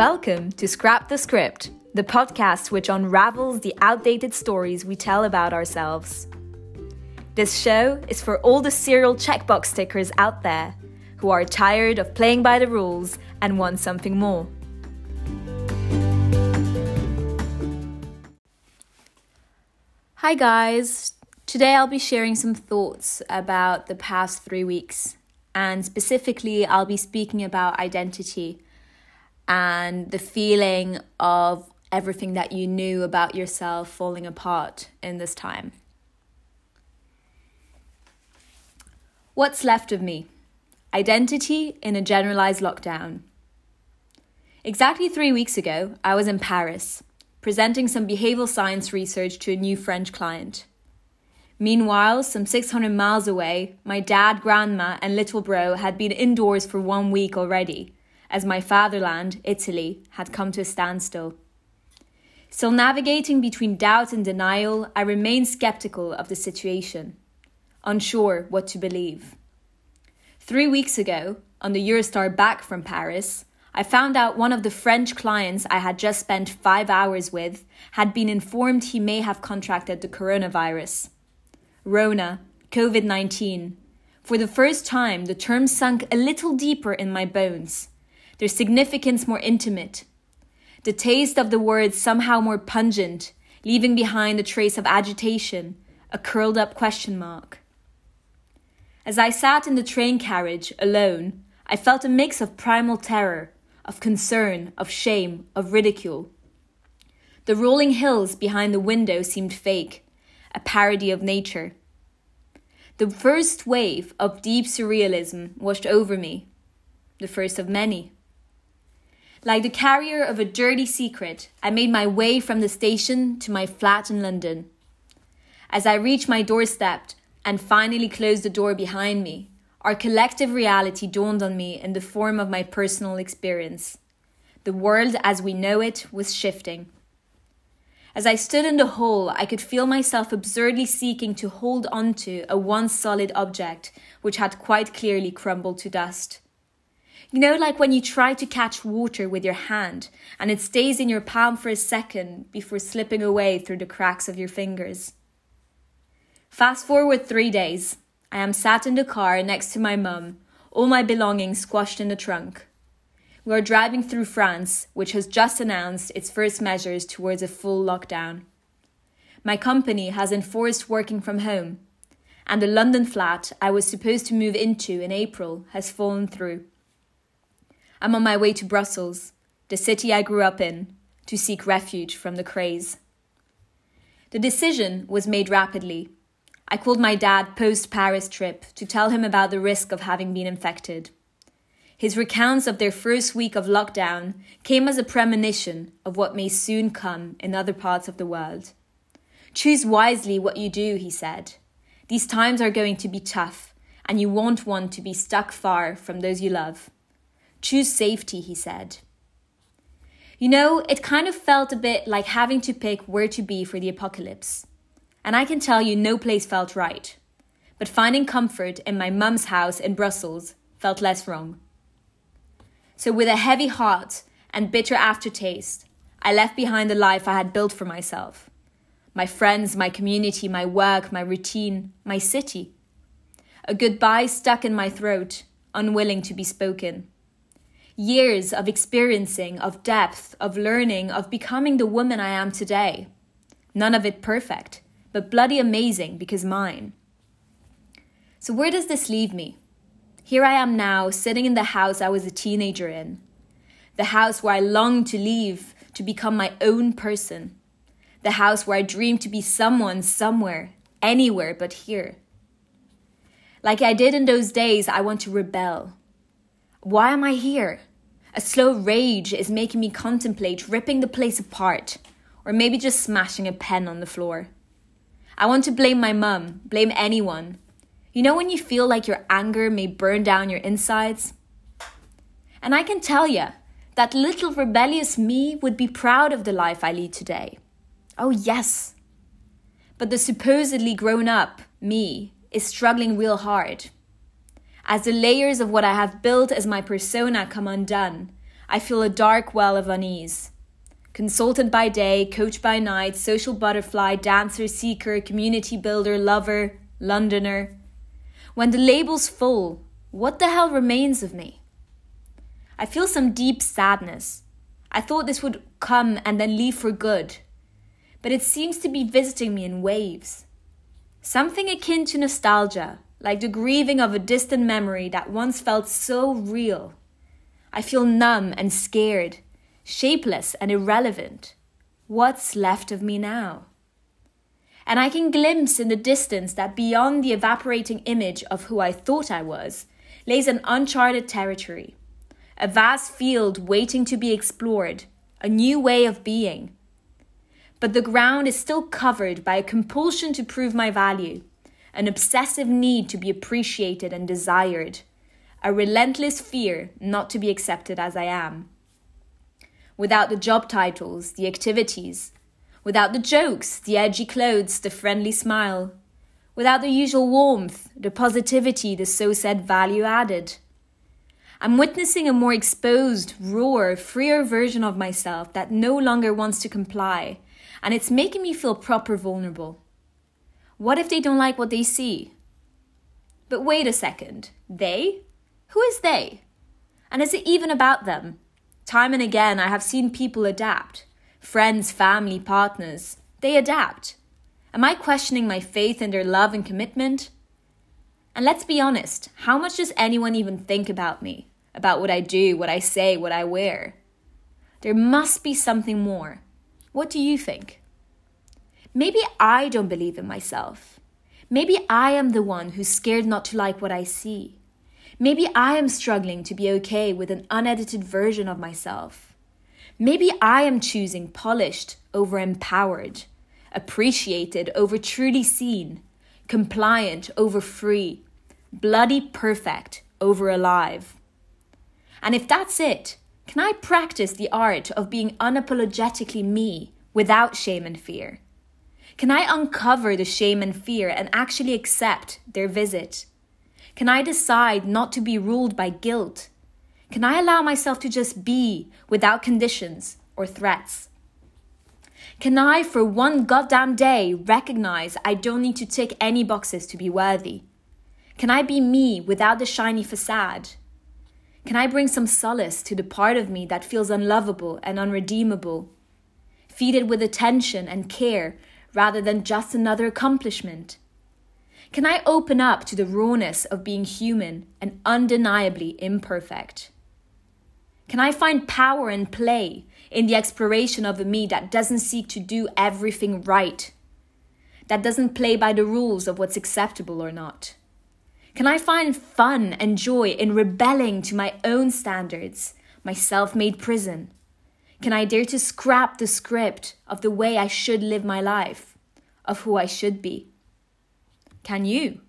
Welcome to Scrap the Script, the podcast which unravels the outdated stories we tell about ourselves. This show is for all the serial checkbox stickers out there who are tired of playing by the rules and want something more. Hi, guys. Today I'll be sharing some thoughts about the past three weeks, and specifically, I'll be speaking about identity and the feeling of everything that you knew about yourself falling apart in this time. What's left of me? Identity in a generalized lockdown. Exactly three weeks ago, I was in Paris, presenting some behavioral science research to a new French client. Meanwhile, some 600 miles away, my dad, grandma, and little bro had been indoors for one week already, as my fatherland, Italy, had come to a standstill. Still navigating between doubt and denial, I remained skeptical of the situation, unsure what to believe. Three weeks ago, on the Eurostar back from Paris, I found out one of the French clients I had just spent five hours with had been informed he may have contracted the coronavirus. Rona, COVID 19. For the first time, the term sunk a little deeper in my bones, their significance more intimate. The taste of the words somehow more pungent, leaving behind a trace of agitation, a curled up question mark. As I sat in the train carriage, alone, I felt a mix of primal terror of concern, of shame, of ridicule. The rolling hills behind the window seemed fake, a parody of nature. The first wave of deep surrealism washed over me, the first of many. Like the carrier of a dirty secret, I made my way from the station to my flat in London. As I reached my doorstep and finally closed the door behind me, our collective reality dawned on me in the form of my personal experience. The world as we know it was shifting. As I stood in the hall, I could feel myself absurdly seeking to hold onto a once solid object which had quite clearly crumbled to dust. You know, like when you try to catch water with your hand and it stays in your palm for a second before slipping away through the cracks of your fingers. Fast forward three days, I am sat in the car next to my mum, all my belongings squashed in the trunk. We are driving through France, which has just announced its first measures towards a full lockdown. My company has enforced working from home, and the London flat I was supposed to move into in April has fallen through. I'm on my way to Brussels, the city I grew up in, to seek refuge from the craze. The decision was made rapidly I called my dad post Paris trip to tell him about the risk of having been infected. His recounts of their first week of lockdown came as a premonition of what may soon come in other parts of the world. Choose wisely what you do, he said. These times are going to be tough, and you won't want to be stuck far from those you love. Choose safety, he said. You know, it kind of felt a bit like having to pick where to be for the apocalypse. And I can tell you no place felt right. But finding comfort in my mum's house in Brussels felt less wrong. So, with a heavy heart and bitter aftertaste, I left behind the life I had built for myself my friends, my community, my work, my routine, my city. A goodbye stuck in my throat, unwilling to be spoken. Years of experiencing, of depth, of learning, of becoming the woman I am today. None of it perfect, but bloody amazing because mine. So, where does this leave me? Here I am now, sitting in the house I was a teenager in, the house where I longed to leave to become my own person, the house where I dreamed to be someone somewhere, anywhere but here. Like I did in those days, I want to rebel. Why am I here? A slow rage is making me contemplate ripping the place apart, or maybe just smashing a pen on the floor. I want to blame my mum, blame anyone. You know when you feel like your anger may burn down your insides? And I can tell you, that little rebellious me would be proud of the life I lead today. Oh, yes. But the supposedly grown up me is struggling real hard. As the layers of what I have built as my persona come undone, I feel a dark well of unease. Consultant by day, coach by night, social butterfly, dancer, seeker, community builder, lover, Londoner. When the label's full, what the hell remains of me? I feel some deep sadness. I thought this would come and then leave for good, but it seems to be visiting me in waves. Something akin to nostalgia, like the grieving of a distant memory that once felt so real. I feel numb and scared, shapeless and irrelevant. What's left of me now? And I can glimpse in the distance that beyond the evaporating image of who I thought I was lays an uncharted territory, a vast field waiting to be explored, a new way of being. But the ground is still covered by a compulsion to prove my value, an obsessive need to be appreciated and desired a relentless fear not to be accepted as I am. Without the job titles, the activities, without the jokes, the edgy clothes, the friendly smile, without the usual warmth, the positivity, the so said value added. I'm witnessing a more exposed, rawer, freer version of myself that no longer wants to comply, and it's making me feel proper vulnerable. What if they don't like what they see? But wait a second, they? Who is they? And is it even about them? Time and again, I have seen people adapt. Friends, family, partners. They adapt. Am I questioning my faith in their love and commitment? And let's be honest, how much does anyone even think about me? About what I do, what I say, what I wear? There must be something more. What do you think? Maybe I don't believe in myself. Maybe I am the one who's scared not to like what I see. Maybe I am struggling to be okay with an unedited version of myself. Maybe I am choosing polished over empowered, appreciated over truly seen, compliant over free, bloody perfect over alive. And if that's it, can I practice the art of being unapologetically me without shame and fear? Can I uncover the shame and fear and actually accept their visit? Can I decide not to be ruled by guilt? Can I allow myself to just be without conditions or threats? Can I, for one goddamn day, recognize I don't need to tick any boxes to be worthy? Can I be me without the shiny facade? Can I bring some solace to the part of me that feels unlovable and unredeemable? Feed it with attention and care rather than just another accomplishment? Can I open up to the rawness of being human and undeniably imperfect? Can I find power and play in the exploration of a me that doesn't seek to do everything right? That doesn't play by the rules of what's acceptable or not? Can I find fun and joy in rebelling to my own standards, my self made prison? Can I dare to scrap the script of the way I should live my life, of who I should be? Can you?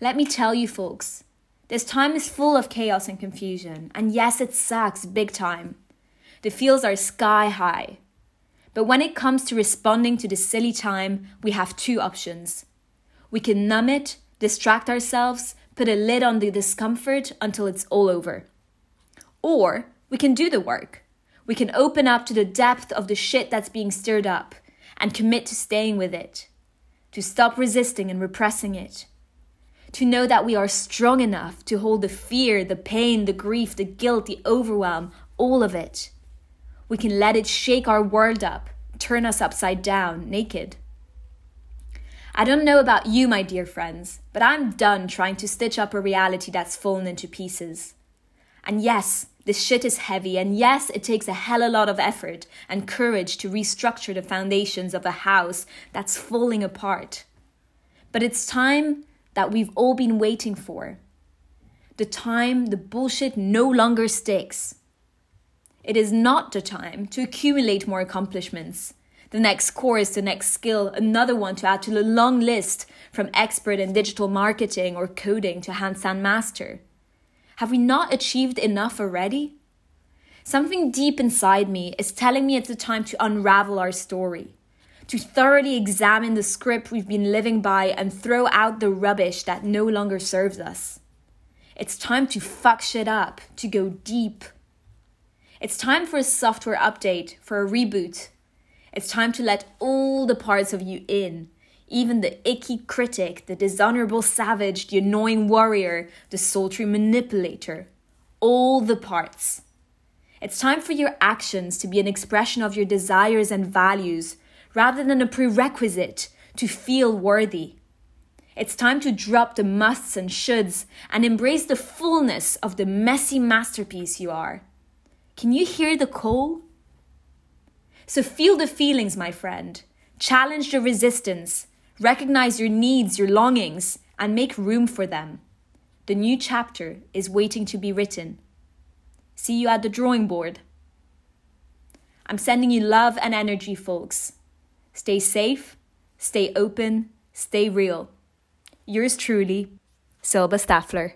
Let me tell you, folks, this time is full of chaos and confusion, and yes, it sucks big time. The feels are sky high. But when it comes to responding to this silly time, we have two options. We can numb it, distract ourselves, put a lid on the discomfort until it's all over. Or we can do the work. We can open up to the depth of the shit that's being stirred up and commit to staying with it to stop resisting and repressing it. To know that we are strong enough to hold the fear, the pain, the grief, the guilt, the overwhelm, all of it. We can let it shake our world up, turn us upside down, naked. I don't know about you, my dear friends, but I'm done trying to stitch up a reality that's fallen into pieces. And yes, this shit is heavy, and yes, it takes a hell a lot of effort and courage to restructure the foundations of a house that's falling apart. But it's time that we've all been waiting for. The time the bullshit no longer sticks. It is not the time to accumulate more accomplishments. The next course, the next skill, another one to add to the long list from expert in digital marketing or coding to handstand master. Have we not achieved enough already? Something deep inside me is telling me it's a time to unravel our story, to thoroughly examine the script we've been living by and throw out the rubbish that no longer serves us. It's time to fuck shit up, to go deep. It's time for a software update, for a reboot. It's time to let all the parts of you in, even the icky critic, the dishonorable savage, the annoying warrior, the sultry manipulator. All the parts. It's time for your actions to be an expression of your desires and values rather than a prerequisite to feel worthy. It's time to drop the musts and shoulds and embrace the fullness of the messy masterpiece you are. Can you hear the call? So feel the feelings, my friend. Challenge the resistance. Recognize your needs, your longings, and make room for them. The new chapter is waiting to be written. See you at the drawing board. I'm sending you love and energy, folks. Stay safe, stay open, stay real. Yours truly, Silba Staffler.